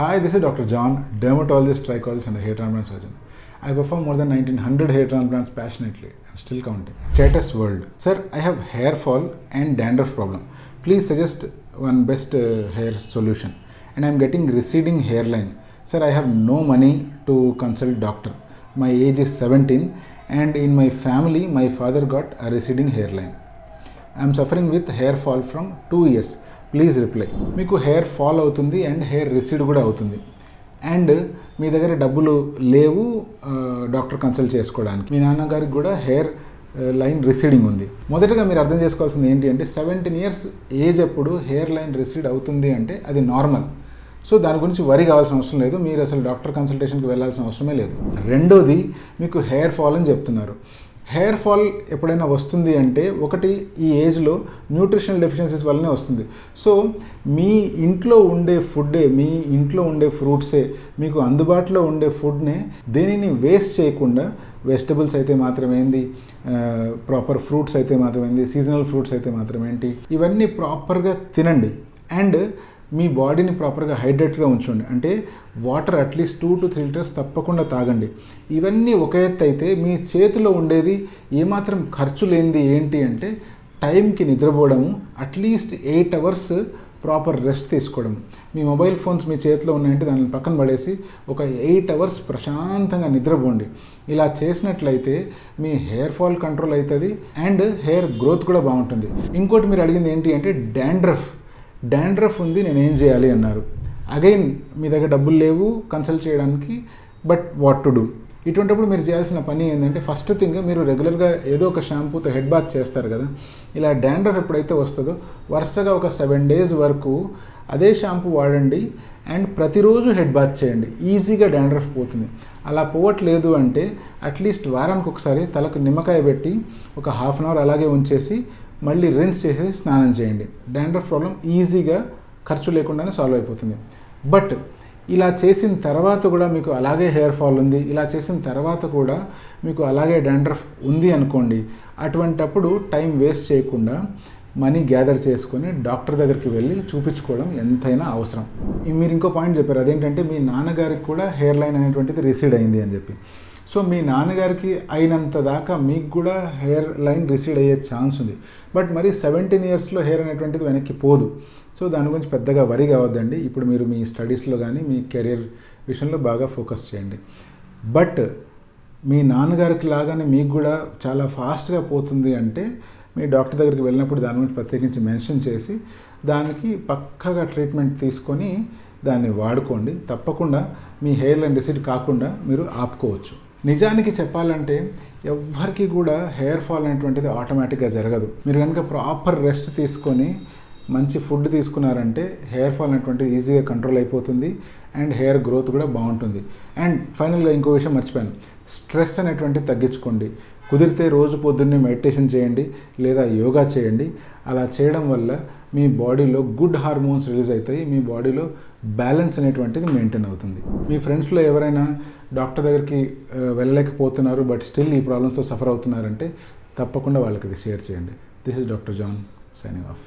Hi, this is Dr. John, dermatologist, trichologist, and a hair transplant surgeon. I perform more than 1900 hair transplants passionately and still counting. Status world. Sir, I have hair fall and dandruff problem. Please suggest one best uh, hair solution. And I am getting receding hairline. Sir, I have no money to consult doctor. My age is 17 and in my family, my father got a receding hairline. I am suffering with hair fall from 2 years please reply మీకు hair fall అవుతుంది and hair recede కూడా అవుతుంది. And మీ దగ్గర డబ్బులు లేవు doctor consult చేసుకోవడానికి. మీ నాన్నగారికి కూడా హెయిర్ లైన్ రిసీడింగ్ ఉంది. మొదటగా మీరు అర్థం చేసుకోవాల్సింది ఏంటి అంటే సెవెంటీన్ ఇయర్స్ ఏజ్ అప్పుడు హెయిర్ లైన్ రిసీడ్ అవుతుంది అంటే అది నార్మల్ సో దాని గురించి వరి కావాల్సిన అవసరం లేదు. మీరు అసలు డాక్టర్ కన్సల్టేషన్కి వెళ్ళాల్సిన అవసరమే లేదు. రెండోది మీకు హెయిర్ ఫాల్ అని చెప్తున్నారు. హెయిర్ ఫాల్ ఎప్పుడైనా వస్తుంది అంటే ఒకటి ఈ ఏజ్లో న్యూట్రిషనల్ డెఫిషియన్సీస్ వల్లనే వస్తుంది. సో మీ ఇంట్లో ఉండే ఫుడ్డే మీ ఇంట్లో ఉండే ఫ్రూట్సే మీకు అందుబాటులో ఉండే ఫుడ్నే దేనిని వేస్ట్ చేయకుండా వెజిటబుల్స్ అయితే మాత్రమేంది ప్రాపర్ ఫ్రూట్స్ అయితే మాత్రమేంది సీజనల్ ఫ్రూట్స్ అయితే మాత్రమేంటి ఇవన్నీ ప్రాపర్గా తినండి. అండ్ మీ బాడీని ప్రాపర్గా హైడ్రేట్గా ఉంచండి. అంటే water at least two to three litres తప్పకుండా తాగండి. ఇవన్నీ ఒక ఎత్తు అయితే మీ చేతిలో ఉండేది ఏమాత్రం ఖర్చు లేనిది ఏంటి అంటే టైంకి నిద్రపోవడము at least eight hours proper rest తీసుకోవడం మీ మొబైల్ ఫోన్స్ మీ చేతిలో ఉన్నాయంటే దాన్ని పక్కన పడేసి ఒక ఎయిట్ అవర్స్ ప్రశాంతంగా నిద్రపోండి. ఇలా చేసినట్లయితే మీ హెయిర్ ఫాల్ కంట్రోల్ అవుతుంది అండ్ హెయిర్ గ్రోత్ కూడా బాగుంటుంది. ఇంకోటి మీరు అడిగింది ఏంటి అంటే డాండ్రఫ్ డాండ్రఫ్ ఉంది నేను ఏం చేయాలి అన్నారు. అగైన్ మీ దగ్గర డబ్బులు లేవు కన్సల్ట్ చేయడానికి బట్ వాట్ టు డూ ఇటువంటిప్పుడు మీరు చేయాల్సిన పని ఏంటంటే ఫస్ట్ థింగ్ మీరు రెగ్యులర్గా ఏదో ఒక షాంపూతో హెడ్ బాత్ చేస్తారు కదా. ఇలా డాండ్రఫ్ ఎప్పుడైతే వస్తుందో వరుసగా ఒక సెవెన్ డేస్ వరకు అదే షాంపూ వాడండి అండ్ ప్రతిరోజు హెడ్ బాత్ చేయండి. ఈజీగా డాండ్రఫ్ పోతుంది. అలా పోవట్లేదు అంటే అట్లీస్ట్ వారానికి ఒకసారి తలకు నిమ్మకాయ పెట్టి ఒక హాఫ్ అన్ అవర్ అలాగే ఉంచేసి మళ్ళీ రిన్స్ చేసేసి స్నానం చేయండి. డాండ్రఫ్ ప్రాబ్లం ఈజీగా ఖర్చు లేకుండానే సాల్వ్ అయిపోతుంది. బట్ ఇలా చేసిన తర్వాత కూడా మీకు అలాగే హెయిర్ ఫాల్ ఉంది. ఇలా చేసిన తర్వాత కూడా మీకు అలాగే డాండ్రఫ్ ఉంది అనుకోండి. అటువంటప్పుడు టైం వేస్ట్ చేయకుండా మనీ గ్యాదర్ చేసుకొని డాక్టర్ దగ్గరికి వెళ్ళి చూపించుకోవడం ఎంతైనా అవసరం. మీరు ఇంకో పాయింట్ చెప్పారు. అదేంటంటే మీ నాన్నగారికి కూడా హెయిర్ లైన్ అనేటువంటిది రిసీడ్ అయింది అని చెప్పి. సో మీ నాన్నగారికి అయినంత దాకా మీకు కూడా హెయిర్ లైన్ రిసీడ్ అయ్యే ఛాన్స్ ఉంది. బట్ మరి సెవెంటీన్ ఇయర్స్లో హెయిర్ అనేటువంటిది వెనక్కి పోదు. సో దాని గురించి పెద్దగా వరి కావద్దండి. ఇప్పుడు మీరు మీ స్టడీస్లో కానీ మీ కెరీర్ విషయంలో బాగా ఫోకస్ చేయండి. బట్ మీ నాన్నగారికి లాగానే మీకు కూడా చాలా ఫాస్ట్గా పోతుంది అంటే మీ డాక్టర్ దగ్గరికి వెళ్ళినప్పుడు దాని గురించి ప్రత్యేకించి మెన్షన్ చేసి దానికి పక్కగా ట్రీట్మెంట్ తీసుకొని దాన్ని వాడుకోండి. తప్పకుండా మీ హెయిర్ లైన్ రిసీడ్ కాకుండా మీరు ఆపుకోవచ్చు. నిజానికి చెప్పాలంటే ఎవ్వరికి కూడా హెయిర్ ఫాల్ అనేటువంటిది ఆటోమేటిక్గా జరగదు. మీరు కనుక ప్రాపర్ రెస్ట్ తీసుకొని మంచి ఫుడ్ తీసుకున్నారంటే హెయిర్ ఫాల్ అనేటువంటిది ఈజీగా కంట్రోల్ అయిపోతుంది అండ్ హెయిర్ గ్రోత్ కూడా బాగుంటుంది. అండ్ ఫైనల్గా ఇంకో విషయం మర్చిపోయాను. స్ట్రెస్ అనేటువంటిది తగ్గించుకోండి. కుదిరితే రోజు పొద్దున్నే మెడిటేషన్ చేయండి లేదా యోగా చేయండి. అలా చేయడం వల్ల మీ బాడీలో గుడ్ హార్మోన్స్ రిలీజ్ అవుతాయి. మీ బాడీలో బ్యాలెన్స్ అనేటువంటిది మెయింటైన్ అవుతుంది. మీ ఫ్రెండ్స్లో ఎవరైనా డాక్టర్ దగ్గరికి వెళ్ళలేకపోతున్నారు బట్ స్టిల్ ఈ ప్రాబ్లమ్స్తో సఫర్ అవుతున్నారంటే తప్పకుండా వాళ్ళకి ఇది షేర్ చేయండి. This is doctor John signing off.